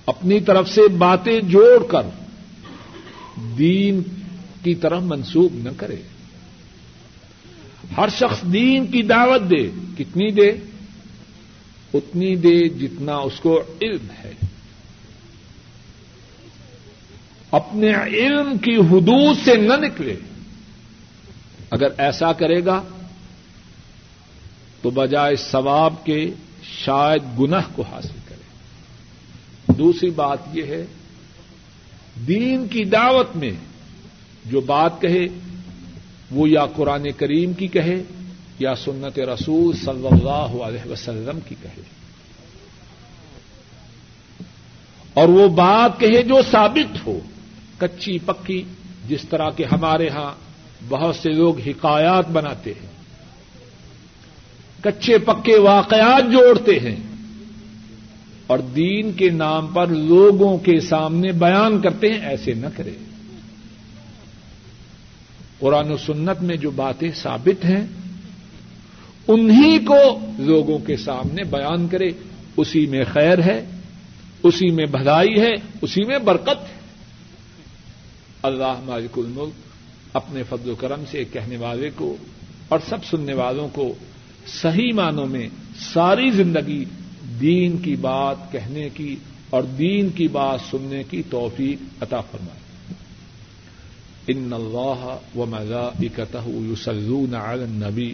اپنی طرف سے باتیں جوڑ کر دین کی طرف منسوب نہ کرے۔ ہر شخص دین کی دعوت دے، کتنی دے؟ اتنی دے جتنا اس کو علم ہے۔ اپنے علم کی حدود سے نہ نکلے۔ اگر ایسا کرے گا، تو بجائے ثواب کے شاید گناہ کو حاصل کرے۔ دوسری بات یہ ہے، دین کی دعوت میں جو بات کہے، وہ یا قرآن کریم کی کہے یا سنت رسول صلی اللہ علیہ وسلم کی کہے۔ اور وہ بات کہے جو ثابت ہو۔ کچی پکی جس طرح کے ہمارے ہاں بہت سے لوگ حکایات بناتے ہیں۔ کچے پکے واقعات جوڑتے ہیں۔ اور دین کے نام پر لوگوں کے سامنے بیان کرتے ہیں، ایسے نہ کرے۔ قرآن و سنت میں جو باتیں ثابت ہیں انہی کو لوگوں کے سامنے بیان کرے۔ اسی میں خیر ہے، اسی میں بھلائی ہے، اسی میں برکت ہے۔ اللہ مالک الملک اپنے فضل و کرم سے کہنے والے کو اور سب سننے والوں کو صحیح معنوں میں ساری زندگی دین کی بات کہنے کی اور دین کی بات سننے کی توفیق عطا فرمائے۔ ان اللہ و ملائکتہ یصلون علی النبی۔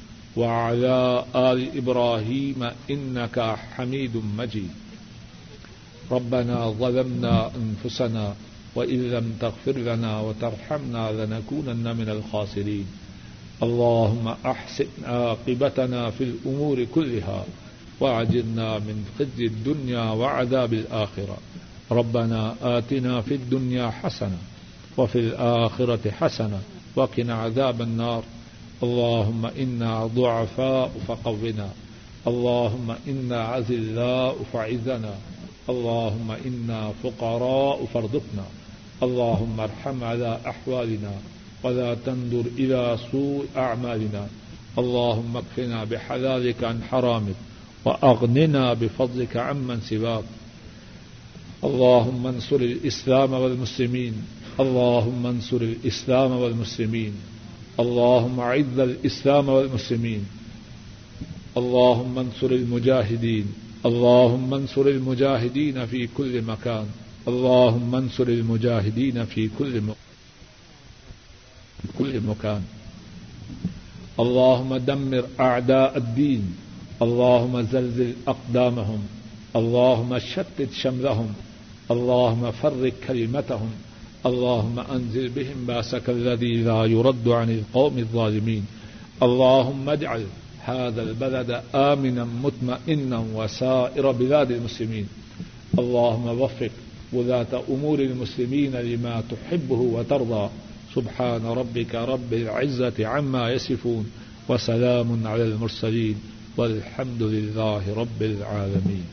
وعلى آل إبراهيم إنك حميد مجيد. ربنا ظلمنا أنفسنا وإن لم تغفر لنا وترحمنا لنكونن من الخاسرين. اللهم أحسن عاقبتنا في الأمور كلها وعجلنا من خزي الدنيا وعذاب الآخرة. ربنا آتنا في الدنيا حسنة وفي الآخرة حسنة وقنا عذاب النار. اللهم إنا ضعفاء فقونا. اللهم إنا عزلاء فعزنا. اللهم إنا فقراء فارزقنا. اللهم ارحم على أحوالنا ولا تنظر إلى سوء أعمالنا. اللهم اكفنا بحلالك عن حرامك وأغننا بفضلك عمن سواك. اللهم انصر الإسلام والمسلمين. اللهم انصر الإسلام والمسلمين. اللهم عز الإسلام والمسلمين. اللهم انصر المجاهدين. اللهم انصر المجاهدين في كل مكان. اللهم انصر المجاهدين في كل م... كل مكان. اللهم دمر أعداء الدين. اللهم زلزل أقدامهم اللهم شتت شملهم. اللهم فرق كلمتهم. اللهم أنزل بهم باسك الذي لا يرد عن القوم الظالمين. اللهم اجعل هذا البلد آمنا مطمئنا وسائر بلاد المسلمين. اللهم وفق ولاة أمور المسلمين لما تحبه وترضى. سبحان ربك رب العزة عما يصفون وسلام على المرسلين. والحمد لله رب العالمين.